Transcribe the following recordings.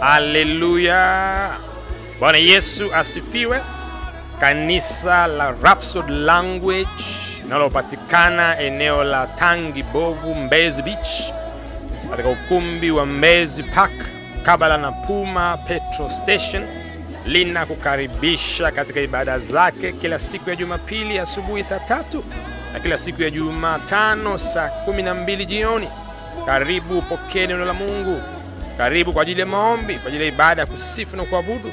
Haleluya! Bwana Yesu asifiwe. Kanisa la Rapsod Language linalopatikana eneo la Tangi Bovu, Mbezi Beach, katika ukumbi wa Mbezi Park kabla na Puma Petro Station, linakukaribisha katika ibada zake kila siku ya Jumapili asubuhi saa tatu na kila siku ya Jumatano saa kumi na mbili jioni. Karibu upokee neno la Mungu. Karibu kwa ajili ya maombi, kwa ajili ya ibada ya kusifu na kuabudu.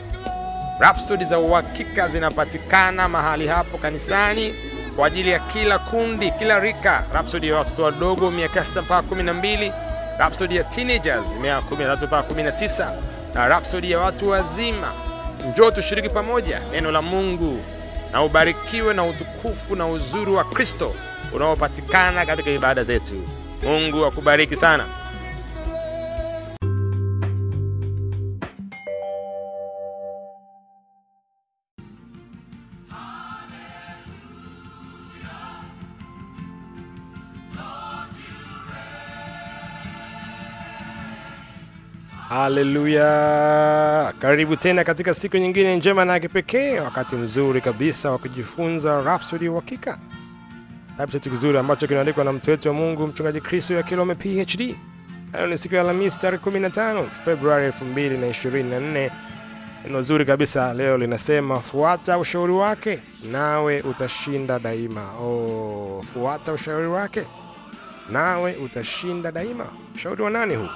Rhapsody za uhakika zinapatikana mahali hapo kanisani kwa ajili ya kila kundi, kila rika. Rhapsody ya watoto wadogo miaka sita mpaka kumi na mbili, Rhapsody ya teenagers miaka kumi na tatu mpaka kumi na tisa na Rhapsody ya watu wazima. Njoo tushiriki pamoja neno la Mungu na ubarikiwe na utukufu na uzuri wa Kristo unaopatikana katika ibada zetu. Mungu akubariki sana. Haleluya! Karibu tena katika siku nyingine njema na kipekee, wakati mzuri kabisa wa kujifunza Rhapsody ya uhakika, kitabu chetu kizuri ambacho kinaandikwa na mtu wetu wa Mungu mchungaji Kristo ya Kilome PhD. Leo ni siku ya Alhamisi tarehe 15 Februari 2024. Neno zuri kabisa leo linasema fuata ushauri wake nawe utashinda daima. Oh, fuata ushauri wake nawe utashinda daima. Ushauri wa nani huu?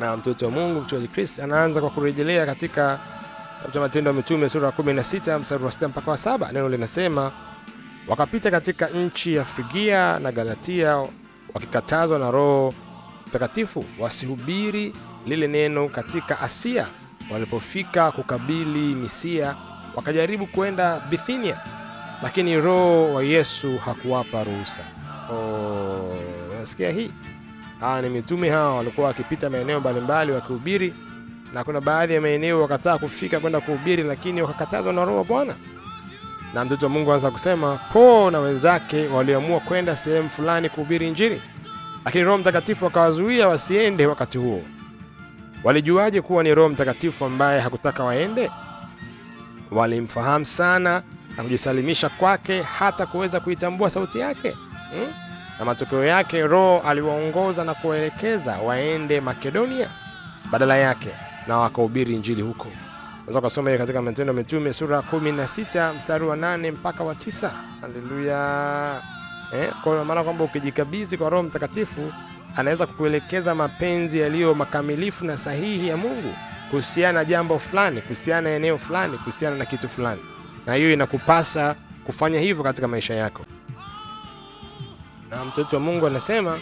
Na mtoto wa Mungu mchungaji Chris anaanza kwa kurejelea katika kitabu cha Matendo ya Mitume sura ya 16 mstari wa 6 mpaka wa 7. Neno linasema wakapita katika nchi ya Frigia na Galatia, wakikatazwa na Roho Mtakatifu wasihubiri lile neno katika Asia. Walipofika kukabili Misia, wakajaribu kwenda Bithinia, lakini Roho wa Yesu hakuwapa ruhusa. Oh, nasikia hii Hawa ni mitume hawa walikuwa wakipita maeneo mbalimbali wakihubiri, na kuna baadhi ya maeneo wakataa kufika kwenda kuhubiri, lakini wakakatazwa na Roho wa Bwana. Na mtoto wa Mungu anza kusema Paulo na wenzake waliamua kwenda sehemu fulani kuhubiri Injili, lakini Roho Mtakatifu akawazuia wasiende wakati huo. Walijuaje kuwa ni Roho Mtakatifu ambaye hakutaka waende? Walimfahamu sana na kujisalimisha kwake hata kuweza kuitambua sauti yake hmm? Na matokeo yake Roho aliwaongoza na kuwaelekeza waende Makedonia badala yake, na wakahubiri injili huko. Unaweza kusoma hiyo katika Matendo ya Mitume sura ya 16 mstari wa 8 mpaka wa 9. Haleluya! Eh, kwa maana kwamba ukijikabidhi kwa Roho Mtakatifu anaweza kukuelekeza mapenzi yaliyo makamilifu na sahihi ya Mungu kuhusiana na jambo fulani, kuhusiana na eneo fulani, kuhusiana na kitu fulani, na hiyo inakupasa kufanya hivyo katika maisha yako na mtoto wa Mungu anasema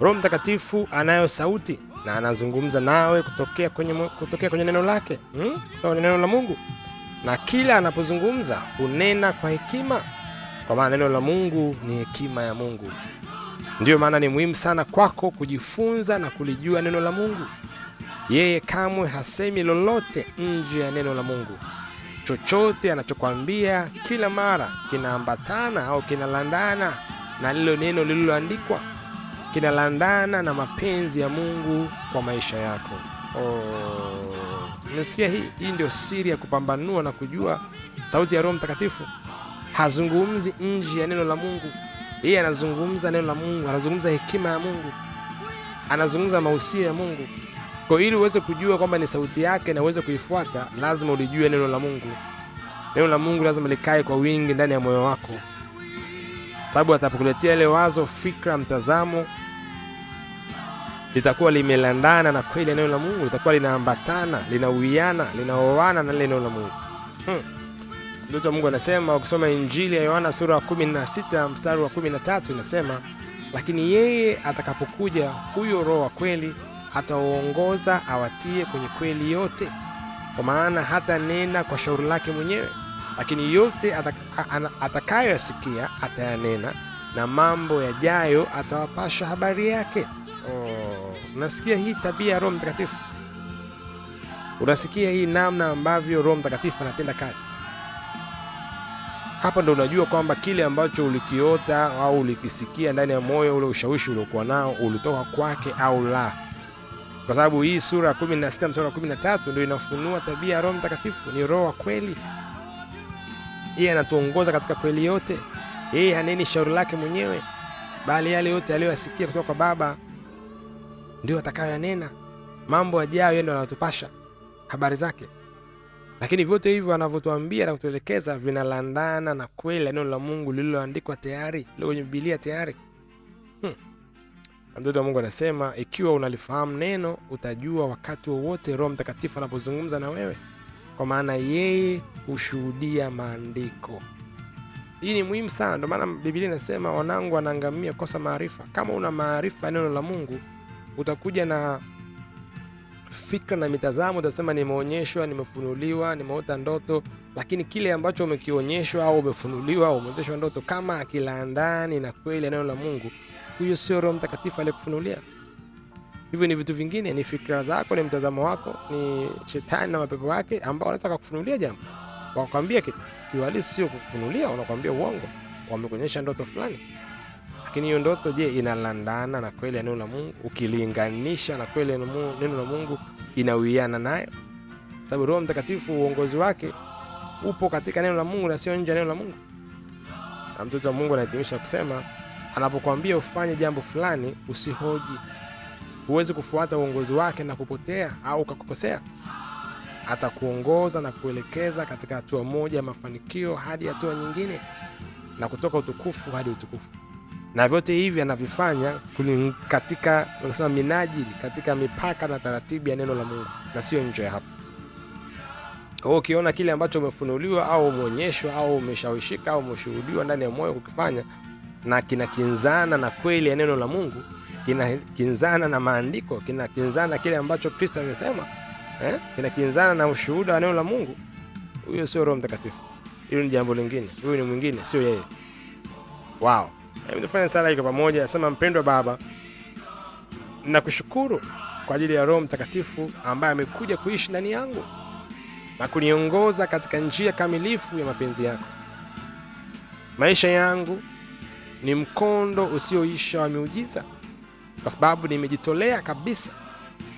Roho Mtakatifu anayo sauti na anazungumza nawe kutokea kwenye, kutokea kwenye neno lake hmm? neno la Mungu, na kila anapozungumza hunena kwa hekima, kwa maana neno la Mungu ni hekima ya Mungu. Ndiyo maana ni muhimu sana kwako kujifunza na kulijua neno la Mungu. Yeye kamwe hasemi lolote nje ya neno la Mungu. Chochote anachokwambia kila mara kinaambatana au kinalandana na lilo neno lililoandikwa, kinalandana na mapenzi ya Mungu kwa maisha yako. Oh, unasikia hii? Hii ndio siri ya kupambanua na kujua sauti ya Roho Mtakatifu. Hazungumzi nje ya neno la Mungu, yeye anazungumza neno la Mungu, anazungumza hekima ya Mungu, anazungumza mausia ya Mungu. Kwa ili uweze kujua kwamba ni sauti yake na uweze kuifuata, lazima ulijue neno la Mungu. Neno la Mungu lazima likae kwa wingi ndani ya moyo wako sababu atapokuletea ile wazo, fikra, mtazamo, litakuwa limelandana na kweli neno la Mungu, litakuwa linaambatana, linauiana, linaoana na neno la Mungu. Mtoto hmm. wa Mungu anasema, ukisoma Injili ya Yohana sura ya 16 mstari wa 13 inasema, lakini yeye atakapokuja huyo Roho wa kweli atawaongoza awatie kwenye kweli yote, kwa maana hata nena kwa shauri lake mwenyewe lakini yote atakayoyasikia atayanena, na mambo yajayo atawapasha habari yake. Oh, unasikia hii tabia ya Roho Mtakatifu? Unasikia hii namna ambavyo Roho Mtakatifu anatenda kazi? Hapa ndo unajua kwamba kile ambacho ulikiota au ulikisikia ndani ya moyo, ule ushawishi uliokuwa nao ulitoka kwake au la. kwa sababu hii sura ya 16 mstari wa 13 ndio inafunua tabia ya Roho Mtakatifu. Ni roho wa kweli, yeye anatuongoza katika kweli yote. Yeye haneni shauri lake mwenyewe, bali yale yote aliyoyasikia kutoka kwa Baba ndio atakayoyanena. Mambo yajayo ndio anatupasha habari zake, lakini vyote hivyo anavyotuambia na kutuelekeza vinalandana na kweli ya neno la Mungu lililoandikwa tayari, lilo kwenye Bibilia tayari. Hmm. Wa Mungu anasema ikiwa unalifahamu neno, utajua wakati wowote Roho Mtakatifu anapozungumza na wewe, kwa maana yeye hushuhudia maandiko. Hii ni muhimu sana, ndio maana Biblia inasema wanangu wanaangamia kosa maarifa. Kama una maarifa ya neno la Mungu, utakuja na fikra na mitazamo, utasema nimeonyeshwa, nimefunuliwa, nimeota ndoto, lakini kile ambacho umekionyeshwa au umefunuliwa au umeoteshwa ndoto, kama akilandani na kweli ya neno la Mungu, huyo sio Roho Mtakatifu aliyekufunulia. Hivyo ni vitu vingine, ni fikra zako, ni mtazamo wako, ni shetani na mapepo yake ambao wanataka kufunulia jambo, wakakwambia kitu sio kufunulia, wanakwambia uongo, wamekuonyesha ndoto fulani lakini hiyo ndoto je, inalandana na kweli ya neno la Mungu? Ukilinganisha na kweli ya neno la Mungu, inawiana nayo? Sababu Roho Mtakatifu uongozi wake upo katika neno la Mungu na sio nje ya neno la Mungu. Na mtoto wa Mungu anahitimisha kusema, anapokuambia ufanye jambo fulani, usihoji. Huwezi kufuata uongozi wake na kupotea au ukakukosea. Atakuongoza na kuelekeza katika hatua moja ya mafanikio hadi hatua nyingine, na kutoka utukufu hadi utukufu na vyote hivi anavifanya katika unasema minajili, katika mipaka na taratibu ya neno la Mungu na sio nje hapo. Ukiona kile ambacho umefunuliwa au umeonyeshwa au umeshawishika au umeshuhudiwa ndani ya moyo kukifanya na kinakinzana na kweli ya neno la Mungu, kinakinzana na maandiko, kinakinzana na kile ambacho Kristo amesema eh? kinakinzana na ushuhuda wa neno la Mungu, huyo sio Roho Mtakatifu. Hilo ni jambo lingine, huyo ni mwingine, sio yeye. Wow. tufanya sala hii pamoja. Asema, mpendwa Baba, nakushukuru kwa ajili ya Roho Mtakatifu ambaye amekuja kuishi ndani yangu na kuniongoza katika njia kamilifu ya mapenzi yako. Maisha yangu ni mkondo usioisha wa miujiza, kwa sababu nimejitolea kabisa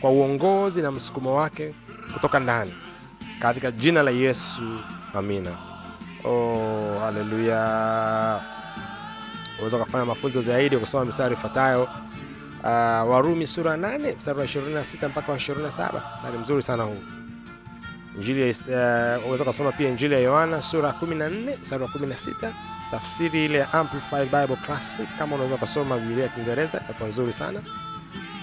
kwa uongozi na msukumo wake kutoka ndani, katika jina la Yesu, amina. Oh, haleluya. Unaweza ukafanya mafunzo zaidi kusoma mistari ifuatayo. Uh, Warumi sura 8 mstari wa 26 mpaka wa 27, mstari mzuri sana huu. Injili uh, unaweza pia Injili ya Yohana sura 14 mstari wa 16, tafsiri ile ya Amplified Bible Classic. Kama unaweza kusoma Biblia ya Kiingereza itakuwa nzuri sana,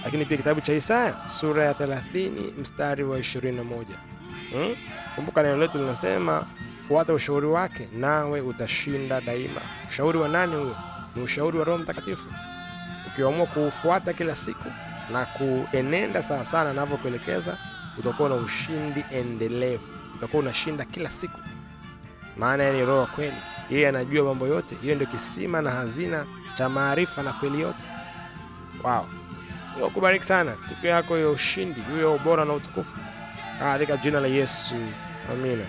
lakini pia kitabu cha Isaya sura ya 30 mstari wa 21. Hmm? Kumbuka neno letu linasema fuata ushauri wake nawe utashinda daima. Ushauri wa nani huyo? Ni ushauri wa Roho Mtakatifu. Ukiamua kuufuata kila siku na kuenenda sawa sana anavyokuelekeza, utakuwa na ushindi endelevu, utakuwa unashinda kila siku, maana ni Roho kweli. Yeye anajua mambo yote. Hiyo ndio kisima na hazina cha maarifa na kweli yote. Wow, kubariki sana siku yako ya ushindi, hiyo ubora na utukufu, katika jina la Yesu, amina.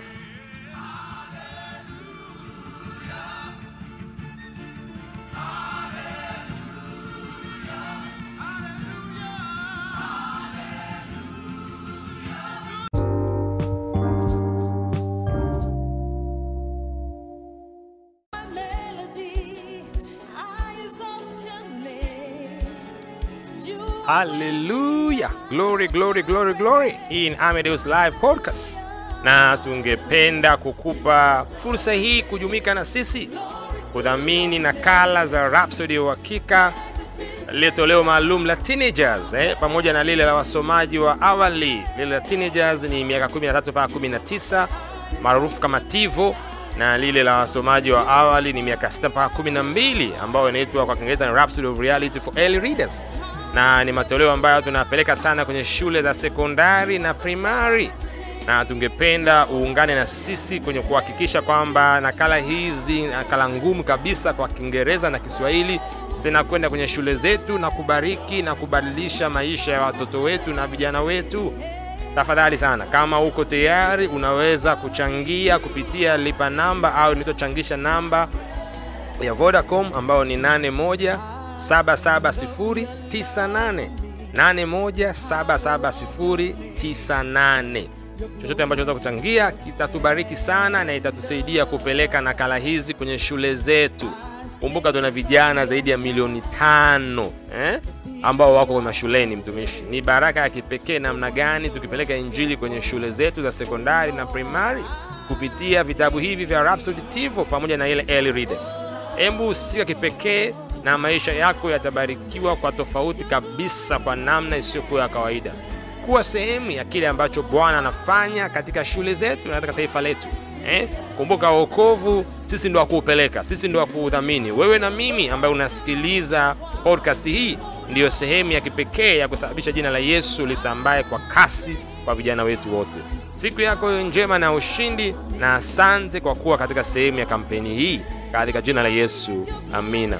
Haleluya, glory glory glory glory. Hii ni Amadeus Live Podcast, na tungependa kukupa fursa hii kujumika na sisi kudhamini nakala za Rhapsody ya Uhakika, lile maalum la teenagers eh, pamoja na lile la wasomaji wa awali. Lile la teenagers ni miaka 13 mpaka 19 maarufu kama Tivo, na lile la wasomaji wa awali ni miaka 6 mpaka 12 ambayo inaitwa kwa Kiingereza ni Rhapsody of Reality for Early Readers na ni matoleo ambayo tunapeleka sana kwenye shule za sekondari na primari, na tungependa uungane na sisi kwenye kuhakikisha kwamba nakala hizi, nakala ngumu kabisa kwa Kiingereza na Kiswahili, zinakwenda kwenye shule zetu na kubariki na kubadilisha maisha ya watoto wetu na vijana wetu. Tafadhali sana, kama uko tayari, unaweza kuchangia kupitia lipa namba au nitochangisha namba ya Vodacom ambayo ni 81 77098 817798 chochote ambacho unaweza kuchangia kitatubariki sana na itatusaidia kupeleka nakala hizi kwenye shule zetu. Kumbuka tuna vijana zaidi ya milioni tano eh, ambao wako mashuleni. Mtumishi, ni baraka ya kipekee namna gani tukipeleka injili kwenye shule zetu za sekondari na primary kupitia vitabu hivi vya Rhapsody Tivo pamoja na ile early readers. Embu usika kipekee na maisha yako yatabarikiwa kwa tofauti kabisa, kwa namna isiyokuwa ya kawaida. Kuwa sehemu ya kile ambacho Bwana anafanya katika shule zetu na katika taifa letu. Eh, kumbuka wokovu sisi ndo wakuupeleka, sisi ndo wakuudhamini. Wewe na mimi ambaye unasikiliza podcast hii, ndiyo sehemu ya kipekee ya kusababisha jina la Yesu lisambae kwa kasi kwa vijana wetu wote. Siku yako njema na ushindi, na asante kwa kuwa katika sehemu ya kampeni hii, katika jina la Yesu, amina.